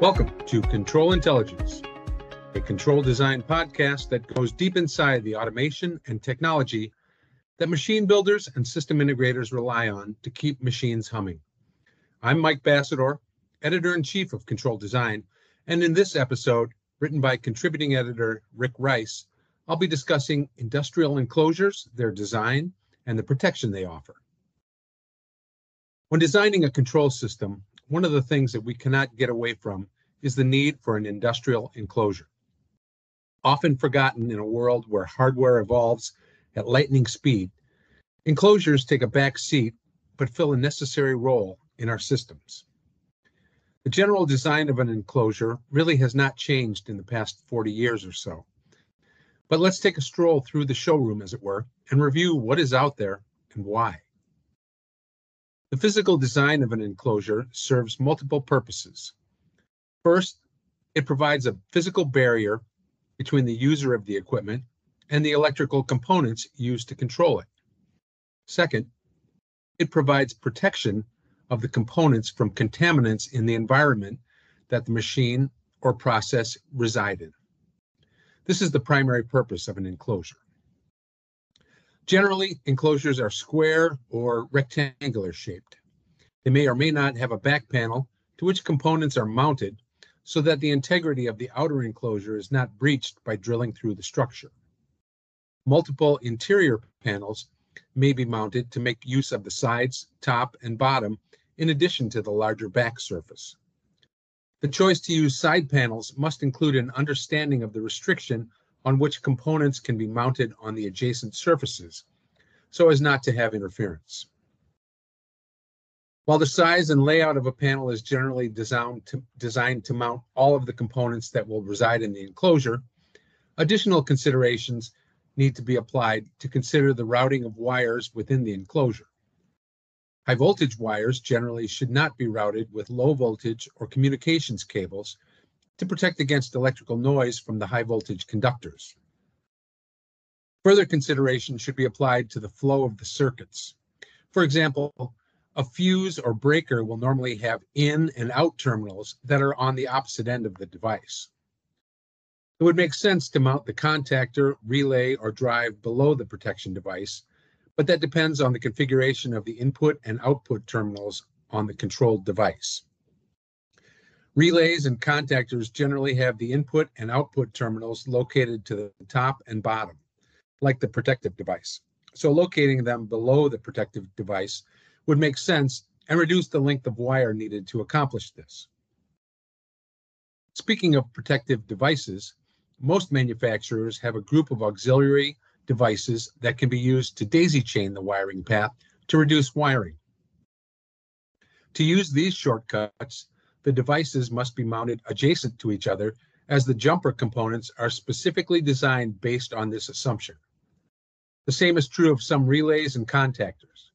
Welcome to Control Intelligence, a control design podcast that goes deep inside the automation and technology that machine builders and system integrators rely on to keep machines humming. I'm Mike Bacidore, editor in chief of Control Design, and in this episode, written by contributing editor Rick Rice, I'll be discussing industrial enclosures, their design, and the protection they offer. When designing a control system, one of the things that we cannot get away from is the need for an industrial enclosure. Often forgotten in a world where hardware evolves at lightning speed, enclosures take a back seat but fill a necessary role in our systems. The general design of an enclosure really has not changed in the past 40 years or so. But let's take a stroll through the showroom, as it were, and review what is out there and why. The physical design of an enclosure serves multiple purposes. First, it provides a physical barrier between the user of the equipment and the electrical components used to control it. Second, it provides protection of the components from contaminants in the environment that the machine or process reside in. This is the primary purpose of an enclosure. Generally, enclosures are square or rectangular shaped. They may or may not have a back panel to which components are mounted so that the integrity of the outer enclosure is not breached by drilling through the structure. Multiple interior panels may be mounted to make use of the sides, top, and bottom in addition to the larger back surface. The choice to use side panels must include an understanding of the restriction on which components can be mounted on the adjacent surfaces so as not to have interference. While the size and layout of a panel is generally designed to, designed to mount all of the components that will reside in the enclosure, additional considerations need to be applied to consider the routing of wires within the enclosure. High voltage wires generally should not be routed with low voltage or communications cables to protect against electrical noise from the high voltage conductors. Further consideration should be applied to the flow of the circuits. For example, a fuse or breaker will normally have in and out terminals that are on the opposite end of the device. It would make sense to mount the contactor, relay, or drive below the protection device, but that depends on the configuration of the input and output terminals on the controlled device. Relays and contactors generally have the input and output terminals located to the top and bottom, like the protective device. So locating them below the protective device would make sense and reduce the length of wire needed to accomplish this. Speaking of protective devices, most manufacturers have a group of auxiliary devices that can be used to daisy chain the wiring path to reduce wiring. To use these shortcuts, the devices must be mounted adjacent to each other as the jumper components are specifically designed based on this assumption. The same is true of some relays and contactors.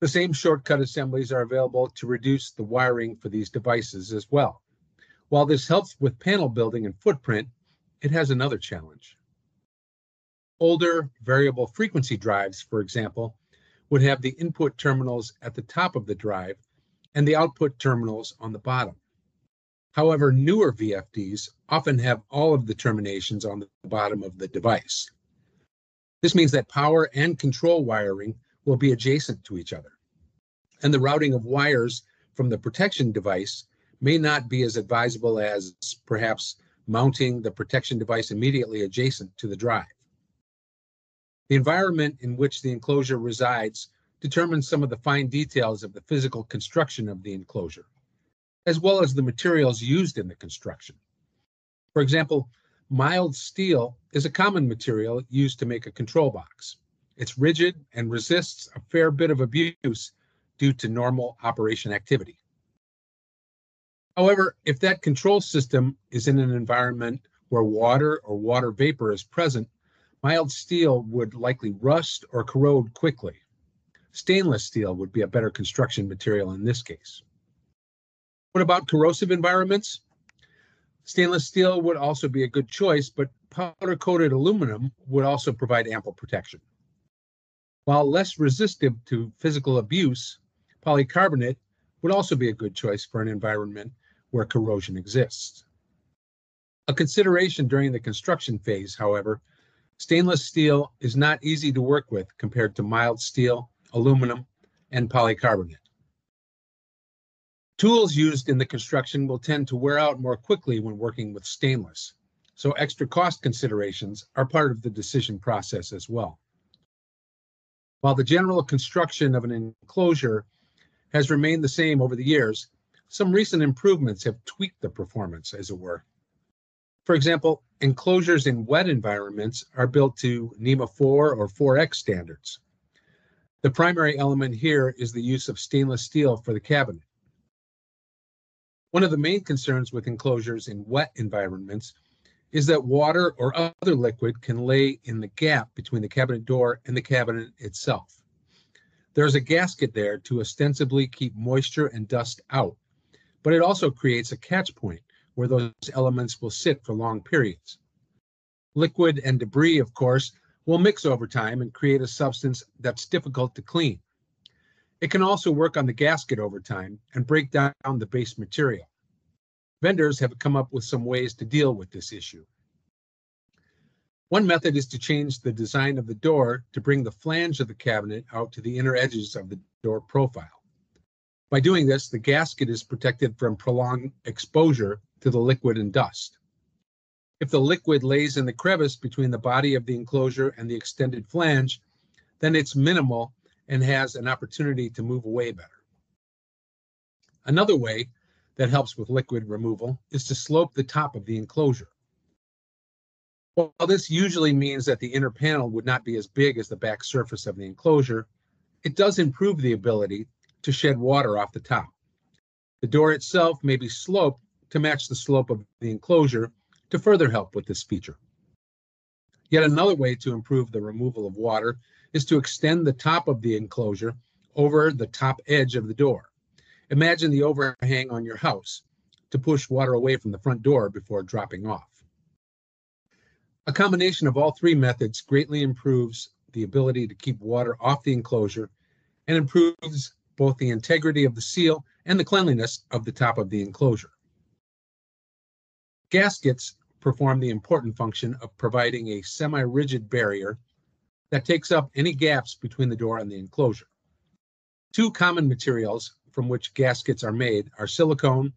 The same shortcut assemblies are available to reduce the wiring for these devices as well. While this helps with panel building and footprint, it has another challenge. Older variable frequency drives, for example, would have the input terminals at the top of the drive and the output terminals on the bottom. However, newer VFDs often have all of the terminations on the bottom of the device. This means that power and control wiring will be adjacent to each other. And the routing of wires from the protection device may not be as advisable as perhaps mounting the protection device immediately adjacent to the drive. The environment in which the enclosure resides determines some of the fine details of the physical construction of the enclosure, as well as the materials used in the construction. For example, mild steel is a common material used to make a control box. It's rigid and resists a fair bit of abuse due to normal operation activity. However, if that control system is in an environment where water or water vapor is present, mild steel would likely rust or corrode quickly. Stainless steel would be a better construction material in this case. What about corrosive environments? Stainless steel would also be a good choice, but powder coated aluminum would also provide ample protection. While less resistive to physical abuse, polycarbonate would also be a good choice for an environment where corrosion exists. A consideration during the construction phase, however, stainless steel is not easy to work with compared to mild steel, aluminum, and polycarbonate. Tools used in the construction will tend to wear out more quickly when working with stainless, so extra cost considerations are part of the decision process as well. While the general construction of an enclosure has remained the same over the years, some recent improvements have tweaked the performance, as it were. For example, enclosures in wet environments are built to NEMA 4 or 4X standards. The primary element here is the use of stainless steel for the cabinet. One of the main concerns with enclosures in wet environments is that water or other liquid can lay in the gap between the cabinet door and the cabinet itself. There's a gasket there to ostensibly keep moisture and dust out, but it also creates a catch point where those elements will sit for long periods. Liquid and debris, of course, will mix over time and create a substance that's difficult to clean. It can also work on the gasket over time and break down the base material. Vendors have come up with some ways to deal with this issue. One method is to change the design of the door to bring the flange of the cabinet out to the inner edges of the door profile. By doing this, the gasket is protected from prolonged exposure to the liquid and dust. If the liquid lays in the crevice between the body of the enclosure and the extended flange, then it's minimal and has an opportunity to move away better. Another way that helps with liquid removal is to slope the top of the enclosure. While this usually means that the inner panel would not be as big as the back surface of the enclosure, it does improve the ability to shed water off the top. The door itself may be sloped to match the slope of the enclosure to further help with this feature. Yet another way to improve the removal of water is to extend the top of the enclosure over the top edge of the door. Imagine the overhang on your house to push water away from the front door before dropping off. A combination of all three methods greatly improves the ability to keep water off the enclosure and improves both the integrity of the seal and the cleanliness of the top of the enclosure. Gaskets perform the important function of providing a semi-rigid barrier that takes up any gaps between the door and the enclosure. Two common materials from which gaskets are made are silicone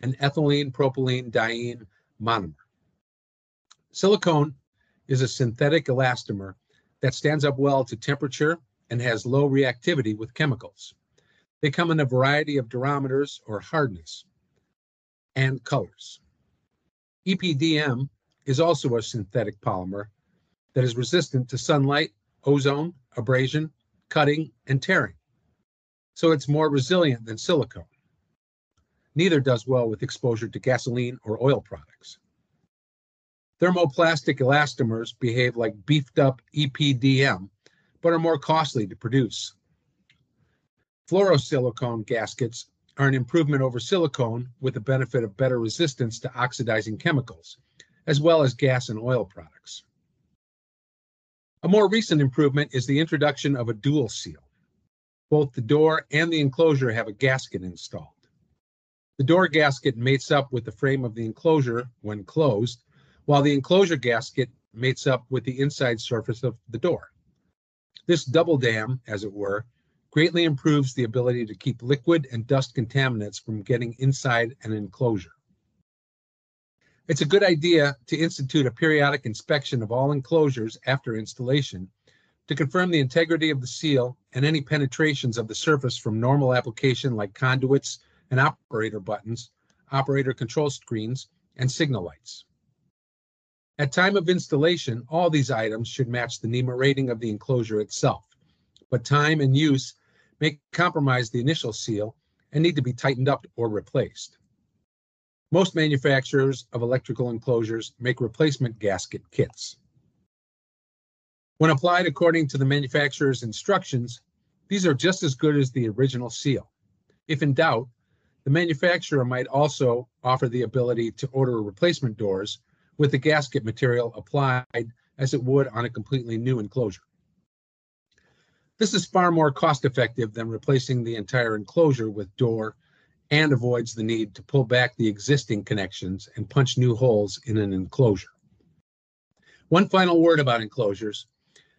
and ethylene propylene diene monomer. Silicone is a synthetic elastomer that stands up well to temperature and has low reactivity with chemicals. They come in a variety of durometers or hardness and colors. EPDM is also a synthetic polymer that is resistant to sunlight, ozone, abrasion, cutting, and tearing. So it's more resilient than silicone. Neither does well with exposure to gasoline or oil products. Thermoplastic elastomers behave like beefed up EPDM, but are more costly to produce. Fluorosilicone gaskets are an improvement over silicone with the benefit of better resistance to oxidizing chemicals, as well as gas and oil products. A more recent improvement is the introduction of a dual seal. Both the door and the enclosure have a gasket installed. The door gasket mates up with the frame of the enclosure when closed, while the enclosure gasket mates up with the inside surface of the door. This double dam, as it were, greatly improves the ability to keep liquid and dust contaminants from getting inside an enclosure. It's a good idea to institute a periodic inspection of all enclosures after installation to confirm the integrity of the seal and any penetrations of the surface from normal application like conduits and operator buttons, operator control screens, and signal lights. At time of installation, all these items should match the NEMA rating of the enclosure itself, but time and use may compromise the initial seal and need to be tightened up or replaced. Most manufacturers of electrical enclosures make replacement gasket kits. When applied according to the manufacturer's instructions, these are just as good as the original seal. If in doubt, the manufacturer might also offer the ability to order replacement doors with the gasket material applied as it would on a completely new enclosure. This is far more cost effective than replacing the entire enclosure with door and avoids the need to pull back the existing connections and punch new holes in an enclosure. One final word about enclosures.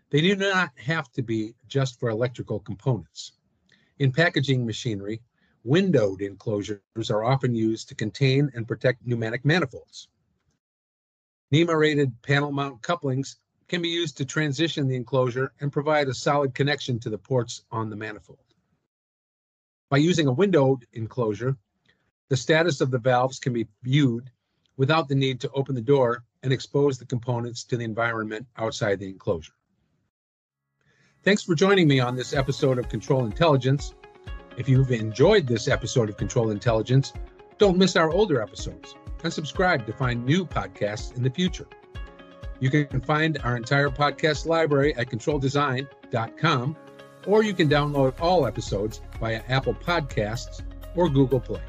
They do not have to be just for electrical components. In packaging machinery, windowed enclosures are often used to contain and protect pneumatic manifolds. NEMA rated panel mount couplings can be used to transition the enclosure and provide a solid connection to the ports on the manifold. By using a windowed enclosure, the status of the valves can be viewed without the need to open the door and expose the components to the environment outside the enclosure. Thanks for joining me on this episode of Control Intelligence. If you've enjoyed this episode of Control Intelligence, don't miss our older episodes and subscribe to find new podcasts in the future. You can find our entire podcast library at controldesign.com, or you can download all episodes via Apple Podcasts or Google Play.